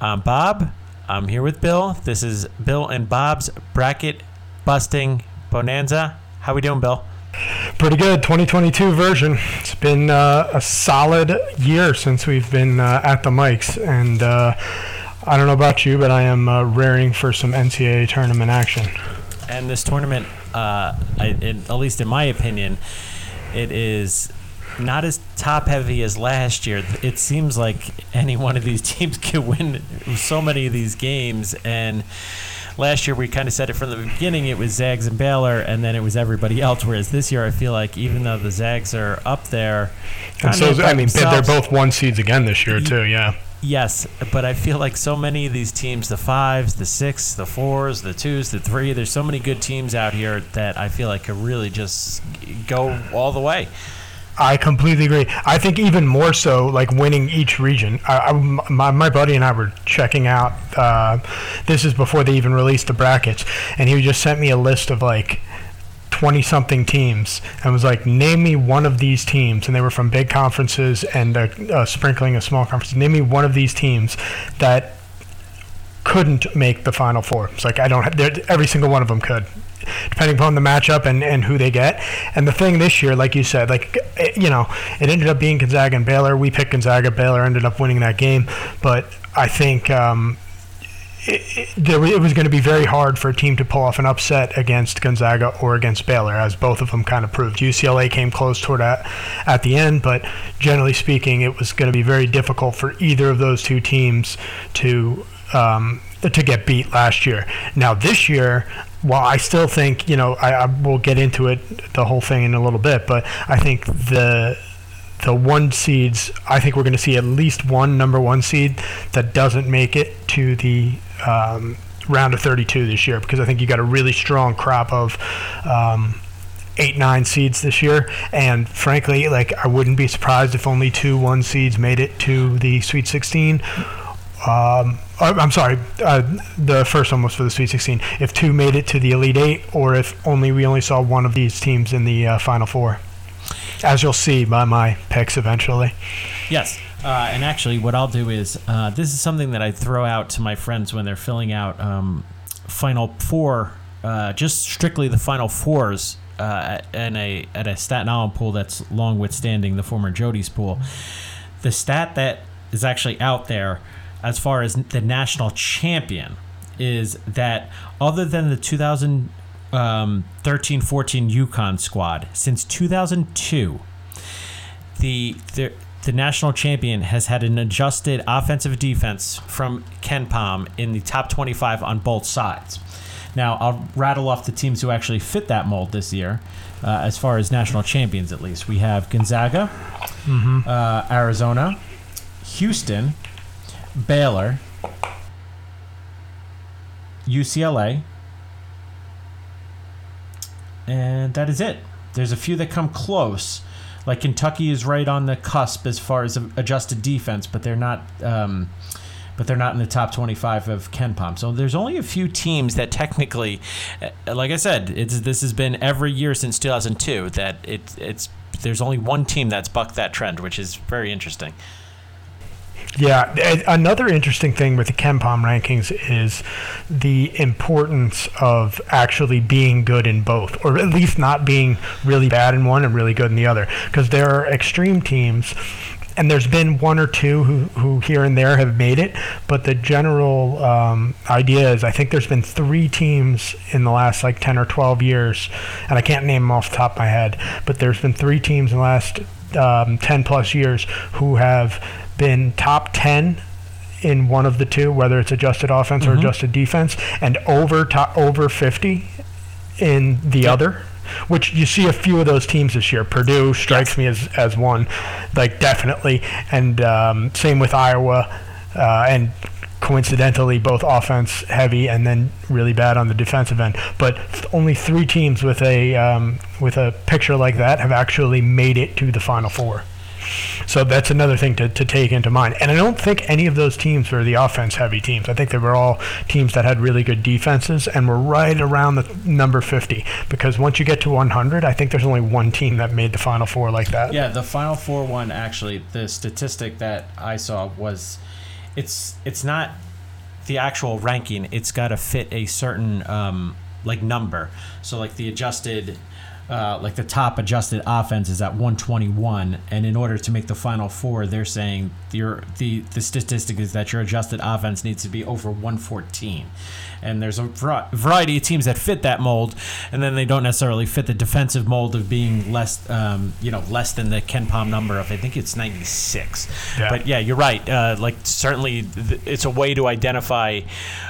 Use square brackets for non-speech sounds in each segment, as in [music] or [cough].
I'm Bob. I'm here with Bill. This is Bill and Bob's bracket busting bonanza. How we doing, Bill? Pretty good. 2022 version. It's been uh, a solid year since we've been uh, at the mics, and uh, I don't know about you, but I am raring for some NCAA tournament action. And this tournament, I, in, at least in my opinion, it is not as top heavy as last year. It seems like any one of these [laughs] teams could win so many of these games. And last year we kind of said it from the beginning it was Zags and Baylor, and then it was everybody [laughs] else. Whereas this year I feel like even though the Zags are up there, And so, I mean, they're both one seeds again this year, too, yeah. Yes, but I feel like so many of these teams, the fives, the six, the fours, the twos, the three, there's so many good teams out here that I feel like could really just go all the way. I completely agree. I think even more so, like winning each region. I, I, my, my buddy and I were checking out. Uh, this is before they even released the brackets, and he just sent me a list of like. 20 something teams and was like, name me one of these teams. And they were from big conferences and a, a sprinkling of small conferences. Name me one of these teams that couldn't make the final four. It's like, I don't have, every single one of them could depending upon the matchup and, and who they get. And the thing this year, like you said, like it, you know, it ended up being Gonzaga and Baylor. We picked Gonzaga. Baylor ended up winning that game, but I think. Um, it, it, there, it was going to be very hard for a team to pull off an upset against Gonzaga or against Baylor, as both of them kind of proved. UCLA came close toward that at the end, but generally speaking, it was going to be very difficult for either of those two teams to um, to get beat last year. Now this year, while I still think you know I, I will get into it the whole thing in a little bit, but I think the the one seeds, I think we're going to see at least one number one seed that doesn't make it to the um, round of 32 this year because I think you got a really strong crop of um, eight nine seeds this year. And frankly like I wouldn't be surprised if only two one seeds made it to the Sweet 16 um, uh, I'm sorry, uh, the first one was for the Sweet 16. If two made it to the Elite Eight, or if only we only saw one of these teams in the uh, Final Four, as you'll see by my picks eventually. Yes, uh, and actually, what I'll do is uh, this is something that I throw out to my friends when they're filling out um, Final Four, uh, just strictly the Final Fours. in a at a Staten Island pool that's long withstanding the former Jody's pool, the stat that is actually out there as far as the national champion is that other than the 2013 um, 14 UConn squad, since 2002, the, the the national champion has had an adjusted offensive defense from KenPom in the top 25 on both sides. Now, I'll rattle off the teams who actually fit that mold this year, uh, as far as national champions at least. We have Gonzaga, mm-hmm. uh, Arizona, Houston, Baylor, UCLA, and that is it. There's a few that come close. Like Kentucky is right on the cusp as far as adjusted defense, but they're not. Um, but they're not in the top 25 of KenPom. So there's only a few teams that technically, uh, like I said, it's this has been every year since 2002 that it, it's there's only one team that's bucked that trend, which is very interesting. Yeah, another interesting thing with the KenPom rankings is the importance of actually being good in both, or at least not being really bad in one and really good in the other. Because there are extreme teams, and there's been one or two who, who here and there have made it, but the general um, idea is I think there's been three teams in the last like 10 or 12 years, and I can't name them off the top of my head, but there's been three teams in the last um, 10 plus years who have been top 10 in one of the two, whether it's adjusted offense mm-hmm. or adjusted defense, and over top, over 50 in the yep. other. Which you see a few of those teams this year. Purdue strikes yes. me as, as one, like definitely, and um, same with Iowa, uh, and coincidentally both offense heavy and then really bad on the defensive end. But only three teams with a um, with a picture like that have actually made it to the Final Four. So that's another thing to, to take into mind. And I don't think any of those teams were the offense heavy teams. I think they were all teams that had really good defenses and were right around the number 50. Because once you get to 100, I think there's only one team that made the Final Four like that. Yeah, the Final Four one actually, the statistic that I saw was it's it's not the actual ranking. It's got to fit a certain um, like number. So like the adjusted uh, like the top adjusted offense is at 121, and in order to make the final four, they're saying your the the statistic is that your adjusted offense needs to be over 114. And there's a variety of teams that fit that mold, and then they don't necessarily fit the defensive mold of being less, um, you know, less than the KenPom number of I think it's 96. Yeah. But yeah, you're right. Uh, like certainly, th- it's a way to identify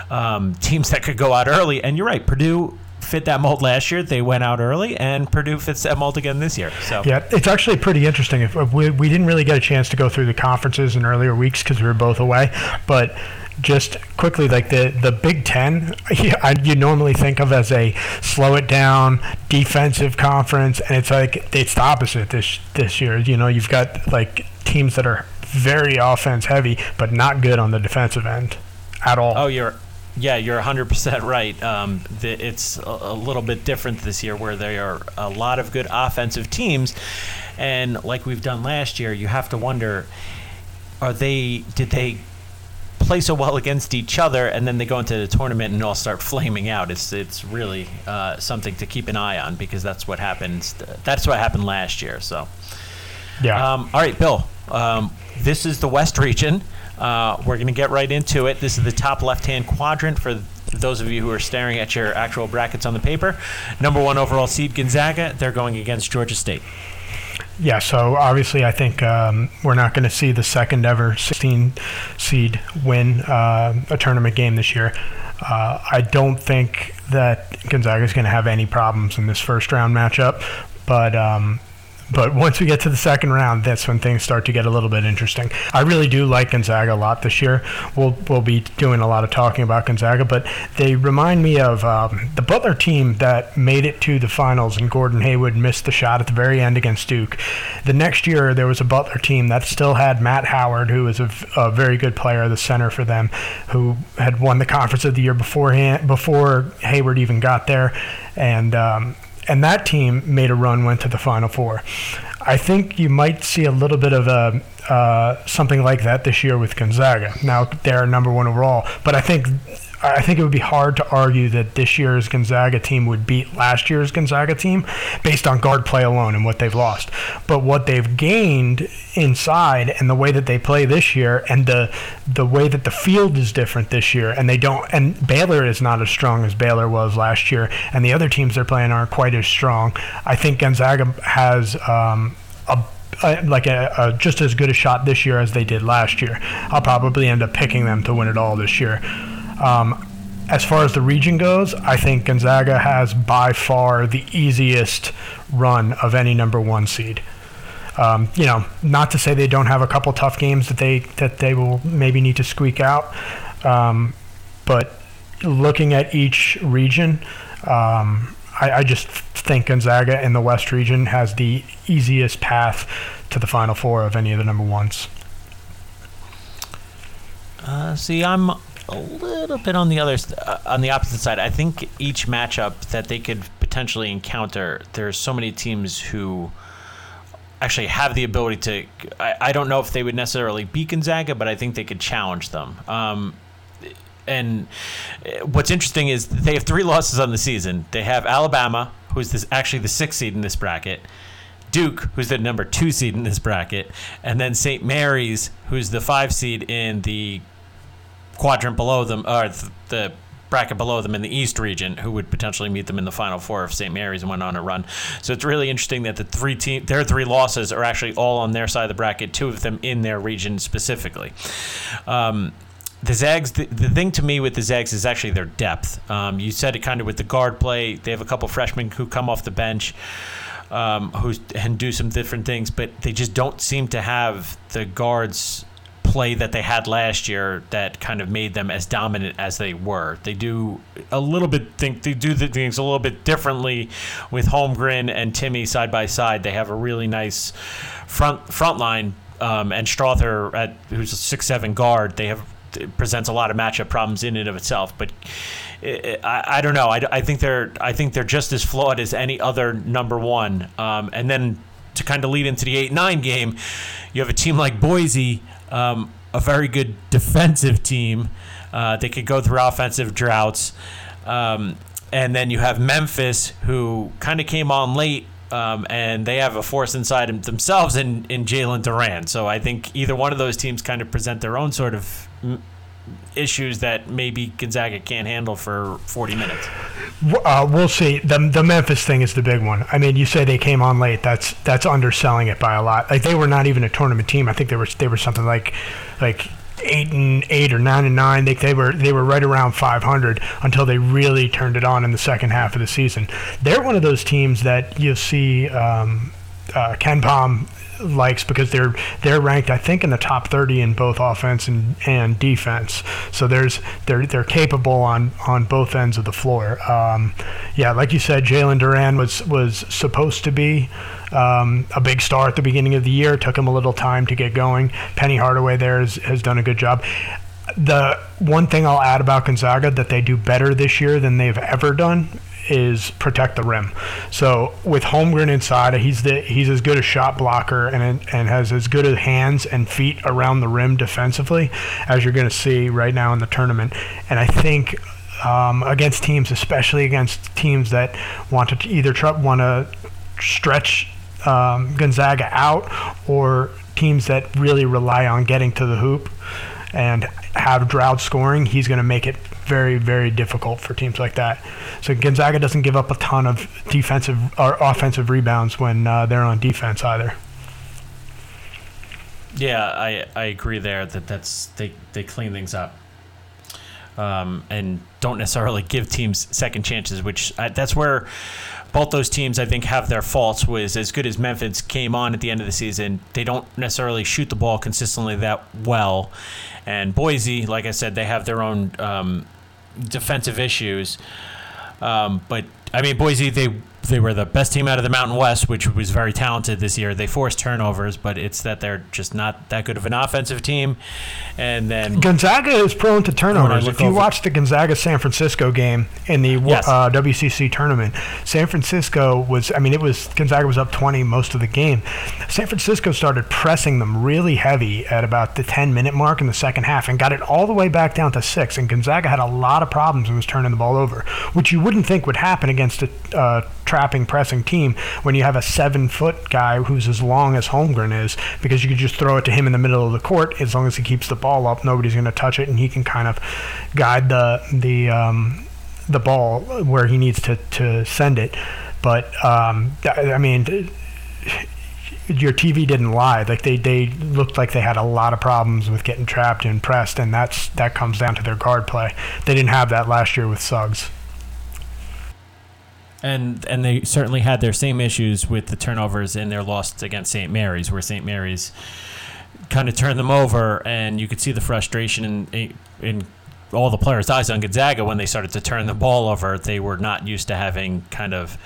um, teams that could go out early. And you're right, Purdue fit that mold last year. They went out early, and Purdue fits that mold again this year. So yeah, it's actually pretty interesting. If, if we, we didn't really get a chance to go through the conferences in earlier weeks because we were both away, but just quickly, like the the Big Ten, [laughs] you normally think of as a slow it down defensive conference, and it's like it's the opposite this this year. You know, you've got like teams that are very offense heavy, but not good on the defensive end at all. Oh, you're yeah, you're 100% right. Um, the, it's a, a, little bit different this year where there are a lot of good offensive teams. And like we've done last year, you have to wonder are they, did they play so well against each other and then they go into the tournament and all start flaming out? It's, it's really uh, something to keep an eye on because that's what happens. That's what happened last year. So, yeah. Um, all right, Bill. Um, this is the West region. Uh, we're going to get right into it. This is the top left hand quadrant for those of you who are staring at your actual brackets on the paper. Number one overall seed Gonzaga. They're going against Georgia State. Yeah, so obviously, I think um, we're not going to see the second ever 16 seed win uh, a tournament game this year. Uh, I don't think that Gonzaga is going to have any problems in this first round matchup, but um, but once we get to the second round, that's when things start to get a little bit interesting. I really do like Gonzaga a lot this year. We'll we'll be doing a lot of talking about Gonzaga, but they remind me of um, the Butler team that made it to the finals, and Gordon Hayward missed the shot at the very end against Duke. The next year, there was a Butler team that still had Matt Howard, who was a, a very good player, the center for them, who had won the conference of the year beforehand before Hayward even got there, and um, and that team made a run, went to the Final Four. I think you might see a little bit of a uh, something like that this year with Gonzaga. Now they're number one overall, but I think I think it would be hard to argue that this year's Gonzaga team would beat last year's Gonzaga team based on guard play alone and what they've lost. But what they've gained inside and the way that they play this year and the the way that the field is different this year and they don't and Baylor is not as strong as Baylor was last year and the other teams they're playing aren't quite as strong. I think Gonzaga has um, a like a, a, just as good a shot this year as they did last year. I'll probably end up picking them to win it all this year. Um, as far as the region goes, I think Gonzaga has by far the easiest run of any number one seed. Um, you know, not to say they don't have a couple tough games that they that they will maybe need to squeak out, um, but looking at each region, um, I, I, just think Gonzaga in the West region has the easiest path to the Final Four of any of the number ones. Uh, see, I'm a little bit on the other uh, on the opposite side. I think each matchup that they could potentially encounter, there's so many teams who actually have the ability to. I, I don't know if they would necessarily beat Gonzaga, but I think they could challenge them. Um, and uh, what's interesting is they have three losses on the season. They have Alabama, who's this, actually the sixth seed in this bracket. Duke, who's the number two seed in this bracket, and then St. Mary's, who's the five seed in the quadrant below them, or the bracket below them in the East region, who would potentially meet them in the Final Four if St. Mary's went on a run. So it's really interesting that the three team, their three losses are actually all on their side of the bracket. Two of them in their region specifically. Um, the Zags, the, the, thing to me with the Zags is actually their depth. Um, you said it kind of with the guard play. They have a couple freshmen who come off the bench. Um, who and do some different things, but they just don't seem to have the guards play that they had last year that kind of made them as dominant as they were. They do a little bit think they do the things a little bit differently with Holmgren and Timme side by side. They have a really nice front front line um, and Strawther at who's a six seven guard. They have presents a lot of matchup problems in and of itself, but. I, I don't know. I, I think they're I think they're just as flawed as any other number one. Um, and then to kind of lead into the eight nine game, you have a team like Boise, um, a very good [laughs] defensive team. Uh, they could go through offensive droughts. Um, and then you have Memphis, who kind of came on late, um, and they have a force inside themselves in, in Jalen Duren. So I think either one of those teams kind of present their own sort of issues that maybe Gonzaga can't handle for 40 minutes. Uh, we'll see. The, the Memphis thing is the big one. I mean, you say they came on late. That's that's underselling it by a lot. Like they were not even a tournament team. I think they were they were something like like eight and eight or nine and nine. They, they were they were right around 500 until they really turned it on in the second half of the season. They're one of those teams that you'll see. Um, uh, Palm likes because they're they're ranked I think in the top 30 in both offense and, and defense. So there's they're they're capable on on both ends of the floor. Um, yeah, like you said, Jalen Duren was was supposed to be um, a big star at the beginning of the year. It took him a little time to get going. Penny Hardaway there has, has done a good job the one thing I'll add about Gonzaga that they do better this year than they've ever done is protect the rim. So with Holmgren inside, he's the he's as good a shot blocker and and has as good a hands and feet around the rim defensively as you're going to see right now in the tournament. And I think um, against teams, especially against teams that want to either try, want to stretch um, Gonzaga out or teams that really rely on getting to the hoop and have drought scoring, he's going to make it very, very difficult for teams like that. So Gonzaga doesn't give up a ton of defensive or offensive rebounds when uh, they're on defense either. Yeah, I, I agree there that that's they, they clean things up. Um, and don't necessarily give teams second chances, which I, that's where both those teams I think have their faults. Was as good as Memphis came on at the end of the season, they don't necessarily shoot the ball consistently that well, and Boise, like I said, they have their own um, defensive issues. Um, but I mean, Boise, they they were the best team out of the Mountain West, which was very talented this year. They forced turnovers, but it's that they're just not that good of an offensive team. And then Gonzaga is prone to turnovers. If you over, watch the Gonzaga San Francisco game in the yes. uh, WCC tournament, San Francisco was, I mean, it was Gonzaga was up 20 most of the game. San Francisco started pressing them really heavy at about the 10 minute mark in the second half and got it all the way back down to six. And Gonzaga had a lot of problems and was turning the ball over, which you wouldn't think would happen against a uh, trapping pressing team when you have a seven foot guy who's as long as Holmgren is because you could just throw it to him in the middle of the court as long as he keeps the ball up nobody's going to touch it and he can kind of guide the the um, the ball where he needs to, to send it but um, I mean your TV didn't lie. Like they, they looked like they had a lot of problems with getting trapped and pressed, and that's that comes down to their guard play. They didn't have that last year with Suggs and and they certainly had their same issues with the turnovers in their loss against St. Mary's, where St. Mary's kind of turned them over, and you could see the frustration in in all the players' eyes on Gonzaga when they started to turn the ball over. They were not used to having kind of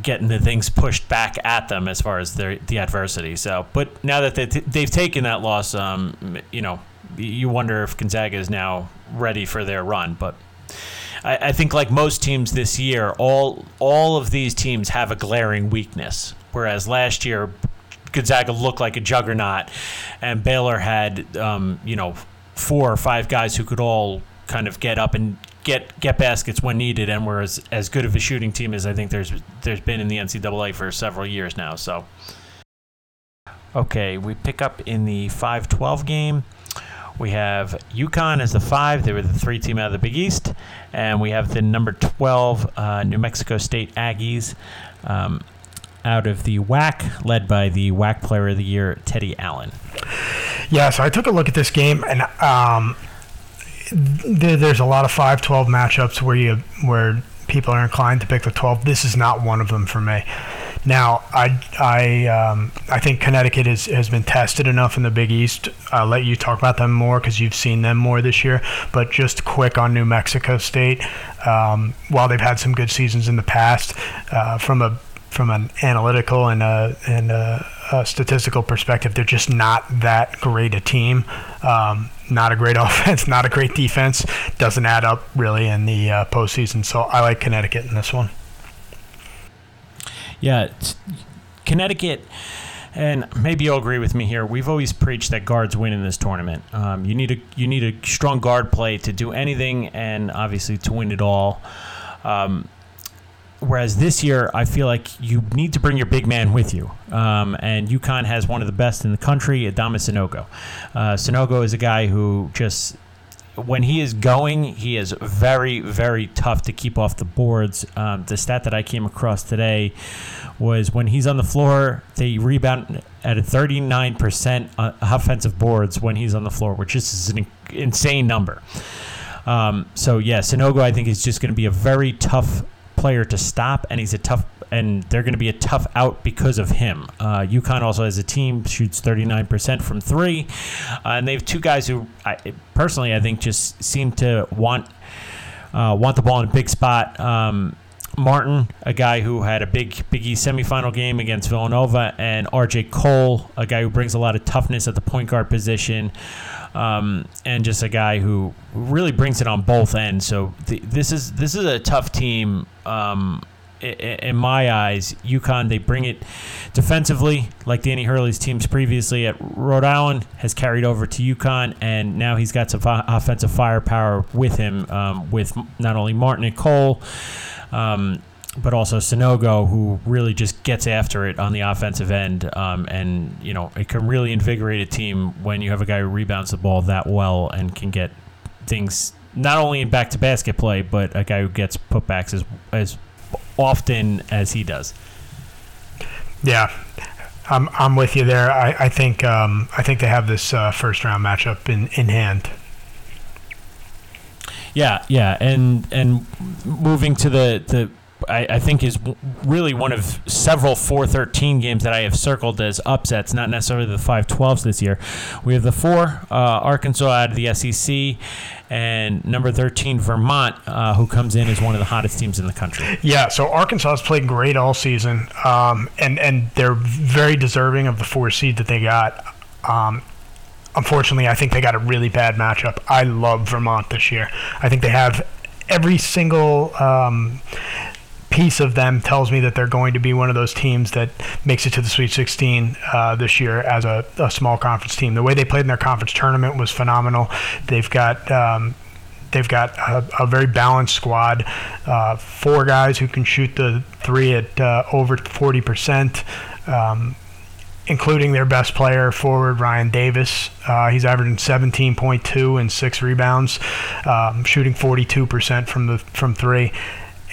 getting the things pushed back at them as far as their the adversity. So, but now that they t- they've taken that loss, um, you know, you wonder if Gonzaga is now ready for their run, but. I, I think like most teams this year, all all of these teams have a glaring weakness. Whereas last year, Gonzaga looked like a juggernaut, and Baylor had um, you know four or five guys who could all kind of get up and get get baskets when needed, and were as, as good of a shooting team as I think there's there's been in the NCAA for several years now. So, okay, we pick up in the 5-12 game. We have UConn as the five. They were the three team out of the Big East. And we have the number 12 uh, New Mexico State Aggies um, out of the WAC, led by the WAC Player of the Year, Teddy Allen. Yeah, so I took a look at this game, and um, th- there's a lot of 5-12 matchups where you where people are inclined to pick the 12. This is not one of them for me. Now, I I um, I think Connecticut is, has been tested enough in the Big East. I'll let you talk about them more because you've seen them more this year. But just quick on New Mexico State, um, while they've had some good seasons in the past, uh, from a from an analytical and a, and a, a statistical perspective, they're just not that great a team. Um, not a great [laughs] offense, not a great defense. Doesn't add up really in the uh, postseason. So I like Connecticut in this one. Yeah, Connecticut, and maybe you'll agree with me here. We've always preached that guards win in this tournament. Um, you need a you need a strong guard play to do anything, and obviously to win it all. Um, whereas this year, I feel like you need to bring your big man with you. Um, and UConn has one of the best in the country, Adama Sanogo. Uh, Sanogo is a guy who just when he is going, he is very, very tough to keep off the boards. Um, the stat that I came across today was when he's on the floor, they rebound at a 39% uh, offensive boards when he's on the floor, which is an insane number. Um, so, yeah, Sanogo, I think, is just going to be a very tough player to stop, and he's a tough and they're going to be a tough out because of him. Uh, UConn also as a team shoots 39% from three, uh, and they have two guys who, I, personally, I think just seem to want uh, want the ball in a big spot. Um, Martin, a guy who had a big Big East semifinal game against Villanova, and R.J. Cole, a guy who brings a lot of toughness at the point guard position, um, and just a guy who really brings it on both ends. So th- this is this is a tough team. Um, in my eyes, UConn they bring it defensively, like Danny Hurley's teams previously at Rhode Island has carried over to UConn, and now he's got some offensive firepower with him, um, with not only Martin and Cole. Um, but also Sanogo, who really just gets after it on the offensive end, um, and you know it can really invigorate a team when you have a guy who rebounds the ball that well and can get things not only in back to basket play, but a guy who gets putbacks as as often as he does. Yeah, I'm I'm with you there. I I think um, I think they have this uh, first round matchup in in hand. Yeah, yeah, and and moving to the the I, I, think is really one of several 413 games that I have circled as upsets, not necessarily the 512s this year. We have the four uh, Arkansas out of the SEC, and number 13 Vermont, uh, who comes in as one of the hottest teams in the country. Yeah, so Arkansas has played great all season, um, and and they're very deserving of the four seed that they got. Um, unfortunately, I think they got a really bad matchup. I love Vermont this year. I think they have every single um, piece of them tells me that they're going to be one of those teams that makes it to the Sweet 16 uh, this year as a, a, small conference team. The way they played in their conference tournament was phenomenal. They've got um, they've got a, a, very balanced squad. Uh, four guys who can shoot the three at uh, over 40 percent. Um, including their best player forward Ryan Davis. Uh, he's averaging 17.2 and six rebounds, um, shooting 42% from the from three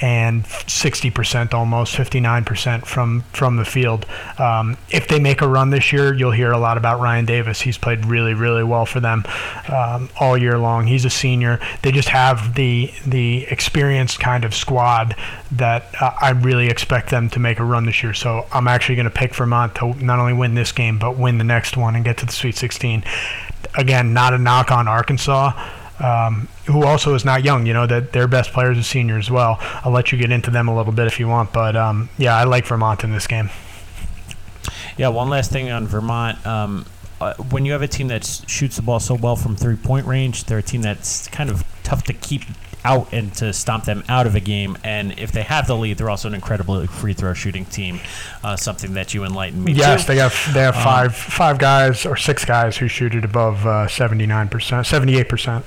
and 60% almost 59% from from the field. Um, if they make a run this year you'll hear a lot about Ryan Davis. He's played really really well for them um, all year long. He's a senior. They just have the the experienced kind of squad that uh, I really expect them to make a run this year. So I'm actually going to pick Vermont to not only win this game but win the next one and get to the Sweet 16 again not a knock on Arkansas um, who also is not young. You know that their best players are seniors as well. I'll let you get into them a little bit if you want, but um, yeah, I like Vermont in this game. Yeah, one last thing on Vermont. Um, uh, when you have a team that shoots the ball so well from three point range, they're a team that's kind of tough to keep out and to stomp them out of a game. And if they have the lead, they're also an incredible free throw shooting team. Uh, something that you enlightened me. Yes, to. they have they have um, five five guys or six guys who shoot it above uh, seventy nine percent, seventy eight percent.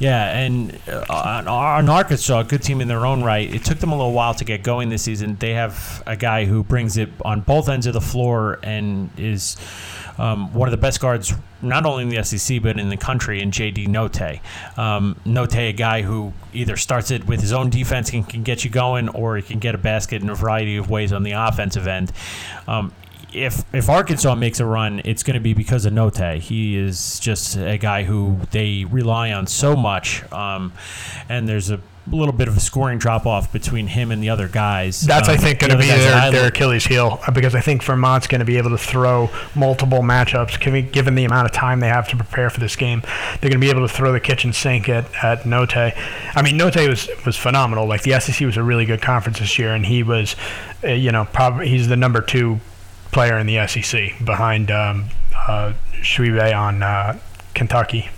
Yeah, and uh, on, Arkansas, a good team in their own right. It took them a little while to get going this season. They have a guy who brings it on both ends of the floor and is um, one of the best guards, not only in the SEC but in the country. In JD Note, um, Notae, a guy who either starts it with his own defense and can get you going, or he can get a basket in a variety of ways on the offensive end. Um, if if Arkansas makes a run, it's going to be because of Notae. He is just a guy who they rely on so much, um, and there's a little bit of a scoring drop off between him and the other guys. That's Um, I think going to be their, their Achilles heel uh, because I think Vermont's going to be able to throw multiple matchups. Given, given the amount of time they have to prepare for this game, they're going to be able to throw the kitchen sink at at Note. I mean, Note was was phenomenal. Like the SEC was a really good conference this year, and he was, uh, you know, probably he's the number two player in the SEC behind um, uh, Tshiebwe on uh, Kentucky.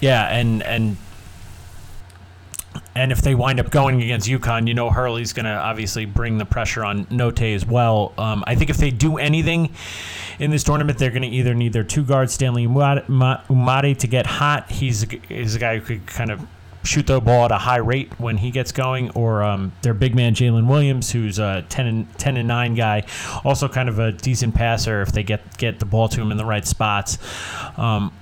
Yeah, and and and if they wind up going against UConn, you know Hurley's going to obviously bring the pressure on Note as well. Um, I think if they do anything in this tournament, they're going to either need their two guards, Stanley Umude, to get hot. He's he's a guy who could kind of shoot the ball at a high rate when he gets going, or um, their big man Jalen Williams, who's a 10 and 10 and 9 guy, also kind of a decent passer if they get get the ball to him in the right spots. Um,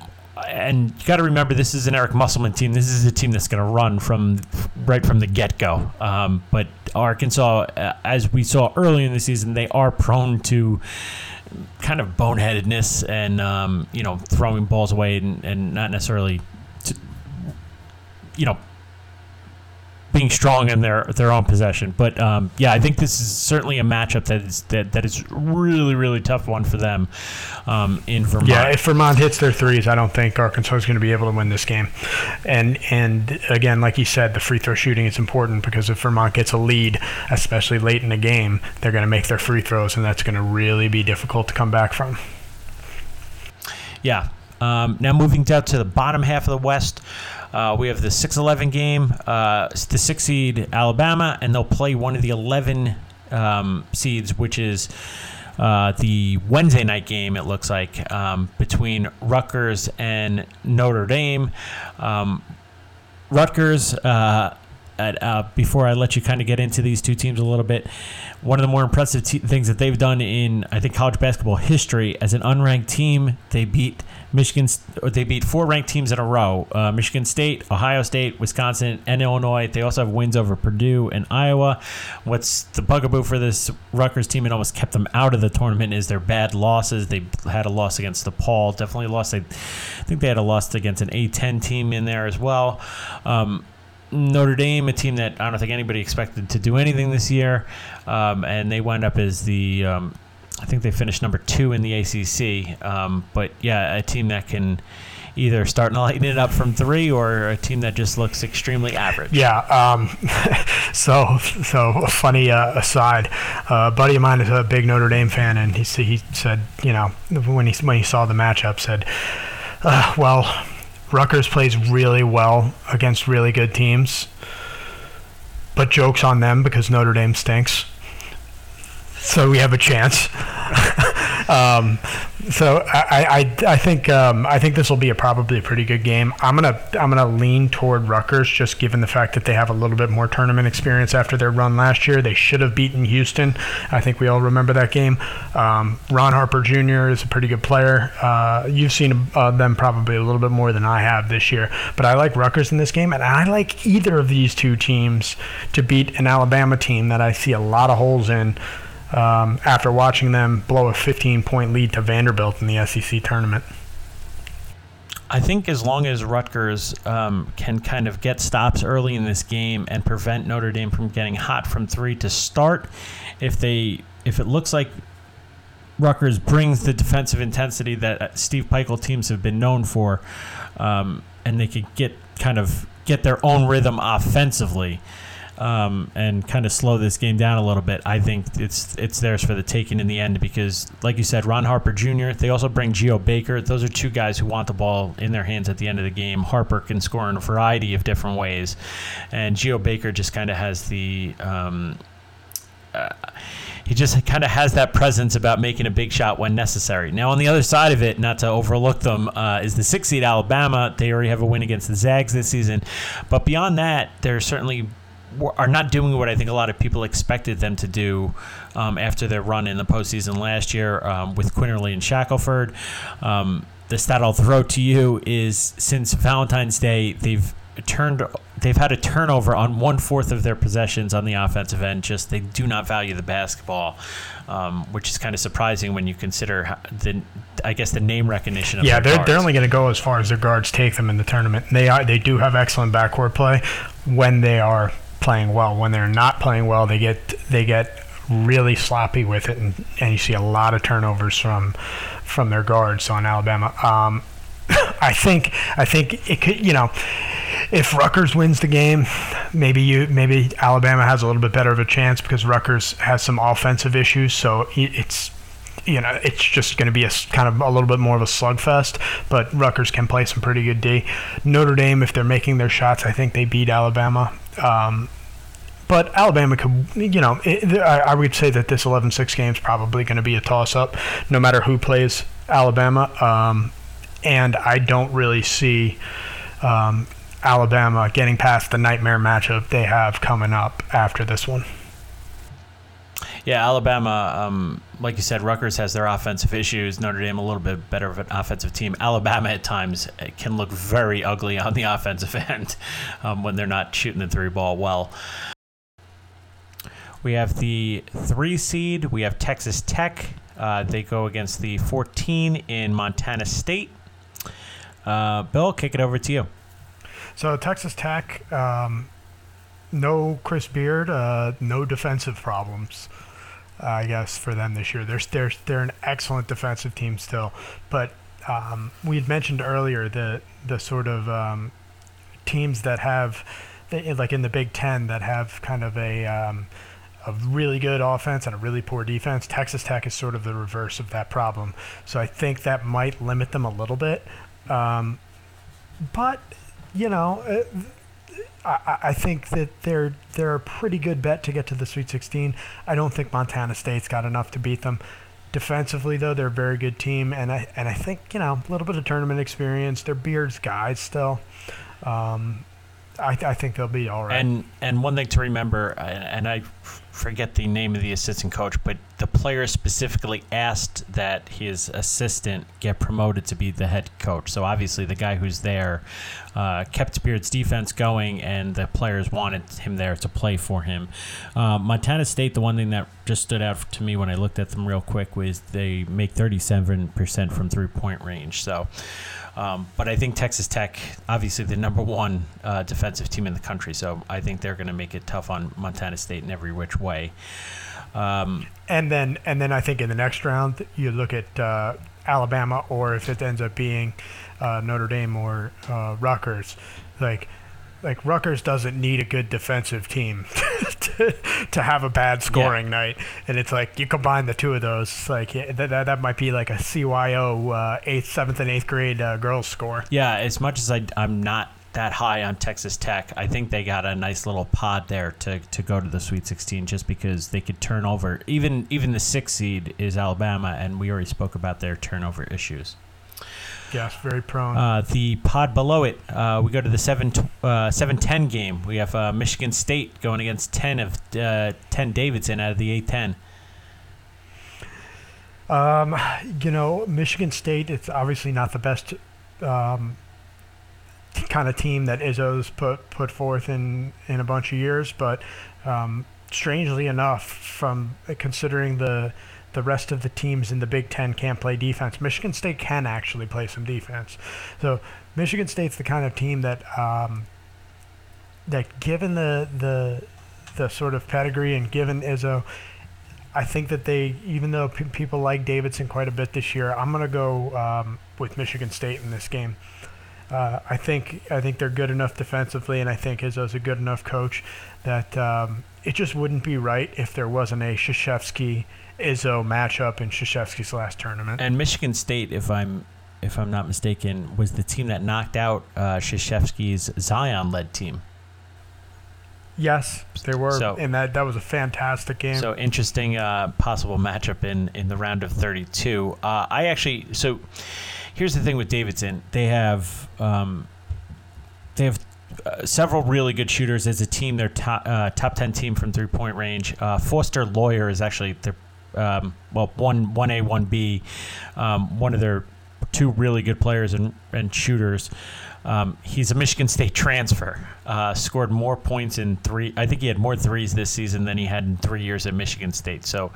and you got to remember, this is an Eric Musselman team. This is a team that's going to run from right from the get go. Um, but Arkansas, uh, as we saw early in the season, they are prone to kind of boneheadedness and um, you know throwing balls away and, and not necessarily, you know, being strong in their their own possession. But um, yeah, I think this is certainly a matchup that is that, that is really really tough one for them um, in Vermont. Yeah, if Vermont hits their threes, I don't think Arkansas is going to be able to win this game. And and again, like you said, the free throw shooting is important because if Vermont gets a lead, especially late in the game, they're going to make their free throws, and that's going to really be difficult to come back from. Yeah. Um, now moving down to the bottom half of the West, uh, we have the 6-11 game, uh, the six seed Alabama, and they'll play one of the 11 um, seeds, which is uh, the Wednesday night game. It looks like um, between Rutgers and Notre Dame. Um, Rutgers. Uh, at, uh, before I let you kind of get into these two teams a little bit, one of the more impressive te- things that they've done in I think college basketball history as an unranked team, they beat Michigan. They beat four ranked teams in a row: uh, Michigan State, Ohio State, Wisconsin, and Illinois. They also have wins over Purdue and Iowa. What's the bugaboo for this Rutgers team? It almost kept them out of the tournament. Is their bad losses? They had a loss against DePaul. Definitely lost. I think they had a loss against an A10 team in there as well. Um, Notre Dame, a team that I don't think anybody expected to do anything this year, um, and they wind up as the, um, I think they finished number two in the ACC. Um, but yeah, a team that can either start [laughs] lighting it up from three, or a team that just looks extremely average. Yeah. Um, [laughs] so so funny uh, aside. Uh, a buddy of mine is a big Notre Dame fan, and he he said, you know, when he when he saw the matchup, said, uh, well. Rutgers plays really well against really good teams, but jokes on them because Notre Dame stinks. So we have a chance. [laughs] um, so I, I, I think um, I think this will be a probably a pretty good game. I'm gonna I'm gonna lean toward Rutgers just given the fact that they have a little bit more tournament experience after their run last year. They should have beaten Houston. I think we all remember that game. Um, Ron Harper Jr. is a pretty good player. Uh, you've seen uh, them probably a little bit more than I have this year, but I like Rutgers in this game, and I like either of these two teams to beat an Alabama team that I see a lot of holes in um, after watching them blow a 15 point lead to Vanderbilt in the SEC tournament. I think as long as Rutgers um, can kind of get stops early in this game and prevent Notre Dame from getting hot from three to start, if they if it looks like Rutgers brings the defensive intensity that Steve Pikiell teams have been known for, um, and they could get kind of get their own rhythm offensively. Um, and kind of slow this game down a little bit. I think it's it's theirs for the taking in the end because, like you said, Ron Harper Jr. They also bring Geo Baker. Those are two guys who want the ball in their hands at the end of the game. Harper can score in a variety of different ways, and Geo Baker just kind of has the um, uh, he just kind of has that presence about making a big shot when necessary. Now, on the other side of it, not to overlook them, uh, is the six seed Alabama. They already have a win against the Zags this season, but beyond that, they're certainly are not doing what I think a lot of people expected them to do um, after their run in the postseason last year um, with Quinerly and Shackelford. Um, the stat I'll throw to you is since Valentine's Day, they've turned they've had a turnover on one fourth of their possessions on the offensive end. Just they do not value the basketball, um, which is kind of surprising when you consider the I guess the name recognition. of Yeah, they're, they're only going to go as far as their guards take them in the tournament. They are they do have excellent backcourt play when they are playing well. When they're not playing well, they get they get really sloppy with it, and, and you see a lot of turnovers from from their guards on Alabama. Um, [coughs] I think I think it could you know if Rutgers wins the game, maybe you maybe Alabama has a little bit better of a chance because Rutgers has some offensive issues. So it's you know it's just going to be a kind of a little bit more of a slugfest. But Rutgers can play some pretty good D. Notre Dame, if they're making their shots, I think they beat Alabama. Um, but Alabama could, you know, it, I, I would say that this 11-6 game is probably going to be a toss-up, no matter who plays Alabama. Um, and I don't really see um, Alabama getting past the nightmare matchup they have coming up after this one. Yeah, Alabama, um, like you said, Rutgers has their offensive issues. Notre Dame a little bit better of an offensive team. Alabama at times uh, can look very ugly on the [laughs] offensive end um, when they're not shooting the three ball well. We have the three seed. We have Texas Tech. Uh, they go against the 14 in Montana State. Uh, Bill, kick it over to you. So Texas Tech, um, no Chris Beard, uh, no defensive problems. I guess for them this year, they're they're they're an excellent defensive team still, but um, we had mentioned earlier the the sort of um, teams that have, they, like in the Big Ten, that have kind of a um, a really good offense and a really poor defense. Texas Tech is sort of the reverse of that problem, so I think that might limit them a little bit. Um, but you know, uh, I, I think that they're they're a pretty good bet to get to the Sweet 16. I don't think Montana State's got enough to beat them. Defensively, though, they're a very good team, and I and I think you know a little bit of tournament experience. They're Beard's guys still. Um, I, I think they'll be all right. And and one thing to remember, and I forget the name of the assistant coach, but the player specifically asked that his assistant get promoted to be the head coach. So obviously, the guy who's there uh, kept Beard's defense going, and the players wanted him there to play for him. Uh, Montana State, the one thing that just stood out to me when I looked at them real quick was they make 37% from three point range. So. Um, but I think Texas Tech, obviously the number one uh, defensive team in the country, so I think they're going to make it tough on Montana State in every which way. Um, And then, and then I think in the next round, you look at uh, Alabama, or if it ends up being uh, Notre Dame or uh, Rutgers, like like Rutgers doesn't need a good defensive team [laughs] to, to have a bad scoring night, and it's like you combine the two of those, like yeah, that, that, that might be like a CYO uh, eighth, seventh, and eighth grade uh, girls score. yeah, as much as I, I'm not that high on Texas Tech, I think they got a nice little pod there to, to go to the Sweet 16 just because they could turn over. Even even the sixth seed is Alabama, and we already spoke about their turnover issues. Yes, very prone. Uh, the pod below it, uh, we go to the 7 uh, 710 game. We have uh, Michigan State going against 10 of uh, 10 Davidson out of the A10. Um, you know, Michigan State, it's obviously not the best um, kind of team that Izzo's put put forth in in a bunch of years, but um, strangely enough, from considering the the rest of the teams in the Big Ten can't play defense, Michigan State can actually play some defense. So Michigan State's the kind of team that um, that given the the the sort of pedigree and given Izzo, I think that they, even though p- people like Davidson quite a bit this year, I'm going to go um, with Michigan State in this game. Uh, I think I think they're good enough defensively, and I think Izzo's a good enough coach that um, it just wouldn't be right if there wasn't a Krzyzewski Izzo matchup in Krzyzewski's last tournament. And Michigan State, if I'm if I'm not mistaken, was the team that knocked out uh, Krzyzewski's Zion-led team. yes, they were, So- and that that was a fantastic game. So interesting uh, possible matchup in in the round of 32. Uh, I actually so here's the thing with Davidson. They have um, they have uh, several really good shooters as a team. They're top uh, top 10 team from three point range. Uh, Foster Loyer is actually their um, well one one A one B um, one of their two really good players and and shooters. Um, he's a Michigan State transfer. Uh, scored more points in three. I think he had more threes this season than he had in three years at Michigan State. So,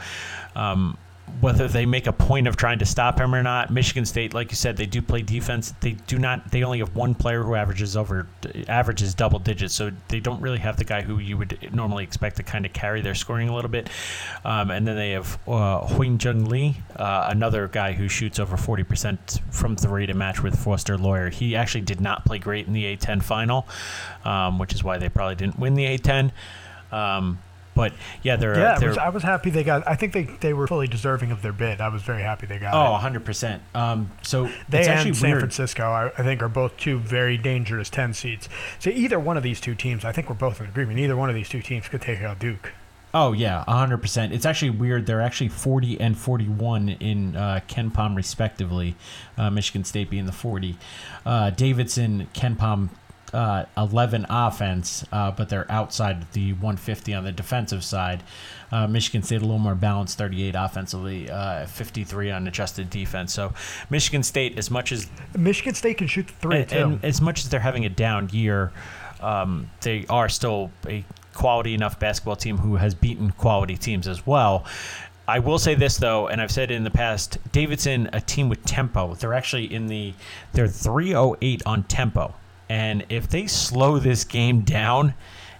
um, whether they make a point of trying to stop him or not. Michigan State, like you said, they do play defense. They do not. They only have one player who averages over averages double digits, so they don't really have the guy who you would normally expect to kind of carry their scoring a little bit. Um, and then they have uh, Hyunjung Lee, uh, another guy who shoots over forty percent from three to match with Foster Loyer. He actually did not play great in the A10 final, um, which is why they probably didn't win the A10. Um, but yeah, they're Yeah, they're, I was happy they got. I think they, they were fully deserving of their bid. I was very happy they got oh, it. 100 percent. Um, so They it's and actually San weird. Francisco, I, I think, are both two very dangerous ten seeds. So either one of these two teams, I think we're both in agreement. Either one of these two teams could take out Duke. Oh yeah, 100. percent It's actually weird. They're actually 40 and 41 in uh, KenPom respectively. Uh, Michigan State being the 40. Uh, Davidson, KenPom. Uh, 11 offense, uh, but they're outside the 150 on the defensive side. Uh, Michigan State a little more balanced, 38 offensively, uh, 53 on adjusted defense. So Michigan State, as much as Michigan State can shoot the three and, too. and as much as they're having a down year, um, they are still a quality enough basketball team who has beaten quality teams as well. I will say this though, and I've said it in the past, Davidson, a team with tempo. They're actually in the they're 308 on tempo. And if they slow this game down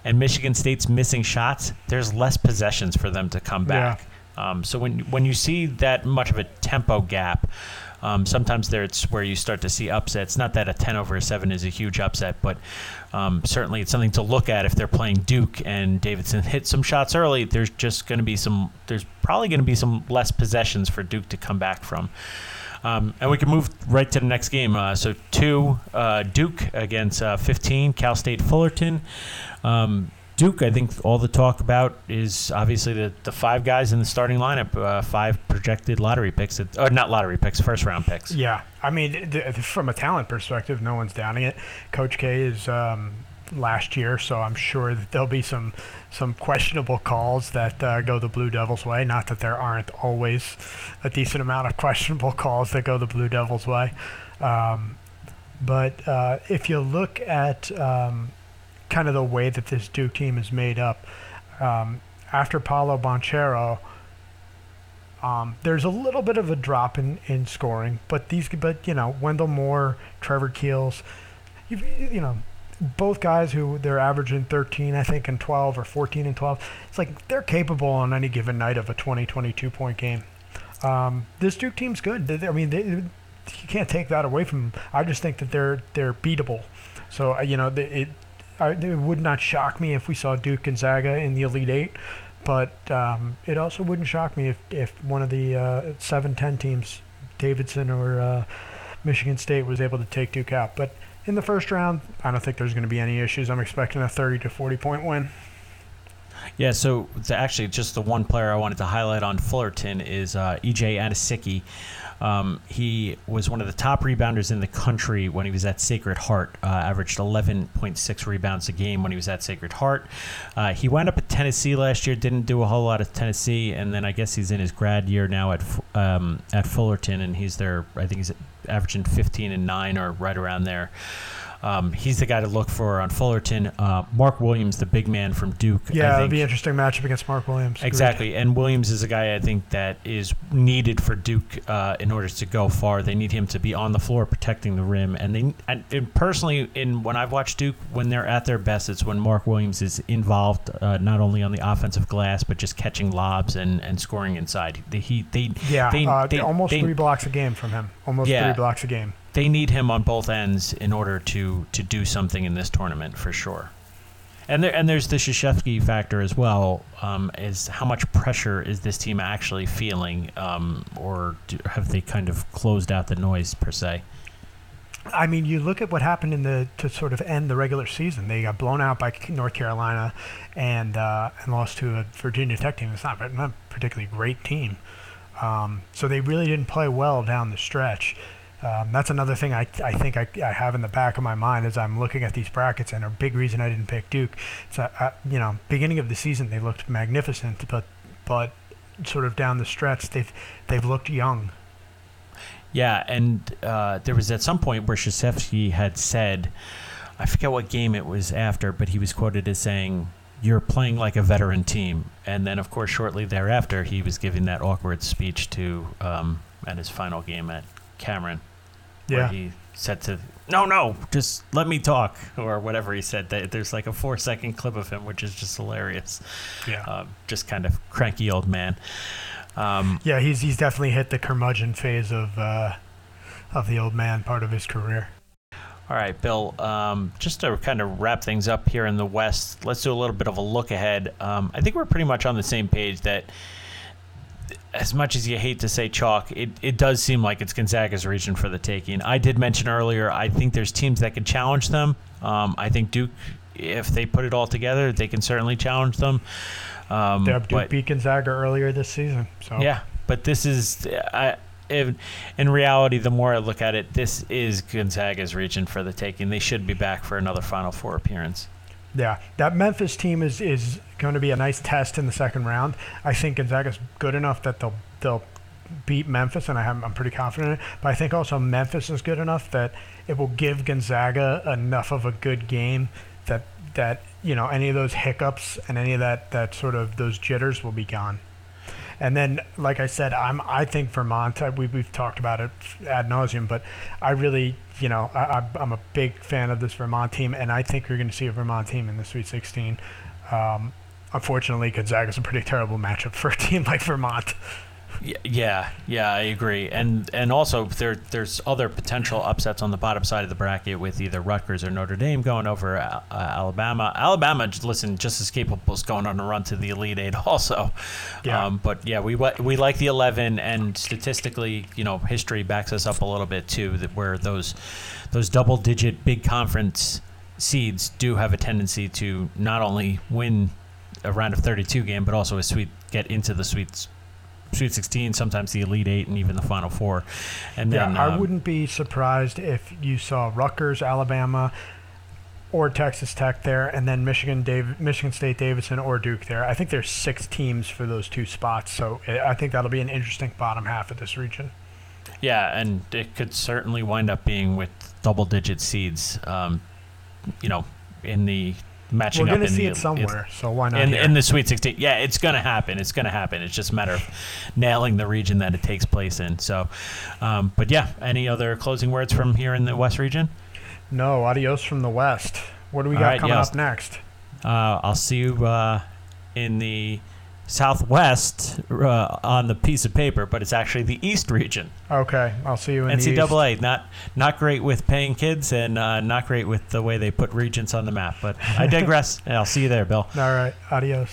and Michigan State's missing shots, there's less possessions for them to come Yeah. back. Um, so when when you see that much of a tempo gap, um, sometimes there's where you start to see upsets. Not that a 10 over a 7 is a huge upset, but um, certainly it's something to look at if they're playing Duke and Davidson hit some shots early. There's just going to be some. There's probably going to be some less possessions for Duke to come back from. Um, and we can move right to the next game. Uh, so two, uh, Duke against uh, 15, Cal State Fullerton. Um, Duke, I think all the talk about is obviously the, the five guys in the starting lineup, uh, five projected lottery picks, at, or not lottery picks, first round picks. Yeah, I mean, th- th- from a talent perspective, no one's downing it. Coach K is um, last year, so I'm sure that there'll be some some questionable calls that uh, go the Blue Devils' way. Not that there aren't always a decent amount of [laughs] questionable calls that go the Blue Devils' way, um, but uh, if you look at um, kind of the way that this Duke team is made up, um, after Paolo Banchero. Um, there's a little bit of a drop in, in scoring, but these, but you know, Wendell Moore, Trevor Keels, you, you know, both guys who they're averaging 13, I think, and 12 or 14 and 12. It's like they're capable on any given night of a 20, 22 point game. Um, this Duke team's good. I mean, they, you can't take that away from them. I just think that they're they're beatable. So uh, you know, it it would not shock me if we saw Duke Gonzaga in the Elite Eight, but um, it also wouldn't shock me if, if one of the uh, seven ten teams, Davidson or uh, Michigan State, was able to take Duke out. But in the first round, I don't think there's going to be any issues. I'm expecting a 30 to 40 point win. Yeah, so actually, just the one player I wanted to highlight on Fullerton is uh, EJ Anosike. Um, he was one of the top rebounders in the country when he was at Sacred Heart. Uh, averaged 11.6 rebounds a game when he was at Sacred Heart. Uh, he wound up at Tennessee last year. Didn't do a whole lot at Tennessee, and then I guess he's in his grad year now at um, at Fullerton, and he's there. I think he's averaging 15 and nine or right around there. Um, he's the guy to look for on Fullerton. Uh, Mark Williams, the big man from Duke. Yeah, it'd think- be an interesting matchup against Mark Williams. Agreed. Exactly, and Williams is a guy I think that is needed for Duke uh, in order to go far. They need him to be on the floor protecting the rim, and they and, and personally, in when I've watched Duke when they're at their best, it's when Mark Williams is involved uh, not only on the offensive glass but just catching lobs and, and scoring inside. They, he they Yeah, they, uh, they- almost they- three blocks a game from him. Almost Yeah. three blocks a game. They need him on both ends in order to to do something in this tournament for sure. And there and there's the Krzyzewski factor as well. Um, is how much pressure is this team actually feeling, um, or do, have they kind of closed out the noise per se? I mean, you look at what happened in the to sort of end the regular season. They got blown out by North Carolina, and uh, and lost to a Virginia Tech team. It's not, not a particularly great team. Um, so they really didn't play well down the stretch. Um, that's another thing I, I think I, I have in the back of my mind as I'm looking at these brackets, and a big reason I didn't pick Duke. So uh, you know, beginning of the season they looked magnificent, but but sort of down the stretch they've they've looked young. Yeah, and uh, there was at some point where Krzyzewski had said, I forget what game it was after, but he was quoted as saying, you're playing like a veteran team. And then, of course, shortly thereafter, he was giving that awkward speech to um, at his final game at Cameron, where Yeah. he said to no, no, just let me talk or whatever he said. There- There's like a four second clip of him, which is just hilarious. Yeah. Um, just kind of cranky old man. Um, Yeah, he's he's definitely hit the curmudgeon phase of uh, of the old man part of his career. All right, Bill. Um, just to kind of wrap things up here in the West, let's do a little bit of a look ahead. Um, I think we're pretty much on the same page that, as much as you hate to say chalk, it, it does seem like it's Gonzaga's region for the taking. I did mention earlier, I think there's teams that can challenge them. Um, I think Duke, if they put it all together, they can certainly challenge them. Um, Duke but- beat Gonzaga earlier this season. So yeah, but this is, I, in, in reality, the more I look at it, this is Gonzaga's region for the taking. They should be back for another Final Four appearance. Yeah, that Memphis team is is going to be a nice test in the second round. I think Gonzaga's good enough that they'll they'll beat Memphis, and I have, I'm pretty confident in it. But I think also Memphis is good enough that it will give Gonzaga enough of a good game that that you know any of those hiccups and any of that that sort of those jitters will be gone. And then, like I said, I'm I think Vermont. I, we we've talked about it ad nauseum, but I really, you know, I, I'm a big fan of this Vermont team, and I think you're going to see a Vermont team in the Sweet 16. Um, unfortunately, Gonzaga's a pretty terrible matchup for a team [laughs] like Vermont. Yeah, yeah, I agree. And and also there there's other potential upsets on the bottom side of the bracket with either Rutgers or Notre Dame going over uh, uh, Alabama. Alabama, listen, just as capable as going on a run to the Elite Eight [laughs] also. Yeah. Um, but yeah, we we like the 11, and statistically, you know, history backs us up a little bit too. That where those those double digit big conference seeds do have a tendency to not only win a round of 32 game, but also a sweet get into the sweet Sweet 16, sometimes the Elite Eight, and even the Final Four. And Yeah, then I um, wouldn't be surprised if you saw Rutgers, Alabama, or Texas Tech there, and then Michigan, Dav- Michigan State, Davidson, or Duke there. I think there's six teams for those two spots, so I I think that'll be an interesting bottom half of this region. Yeah, and it could certainly wind up being with double digit seeds. Um, you know, in the matching We're up going to in see the it somewhere, so why not? in, here? in the Sweet 16. Yeah, it's going to happen. It's going to happen. It's just a matter of nailing the region that it takes place in. So, um, but yeah, any other closing words from here in the West region? no, adios from the West. What do we All got right, coming yes. up next? Uh, I'll see you uh, in the Southwest uh, on the piece of paper, but it's actually the East region. Okay, I'll see you in. NCAA not not great with paying kids and uh, not great with the way they put regions on the map. But I [laughs] digress. I'll see you there, Bill. All right, adios.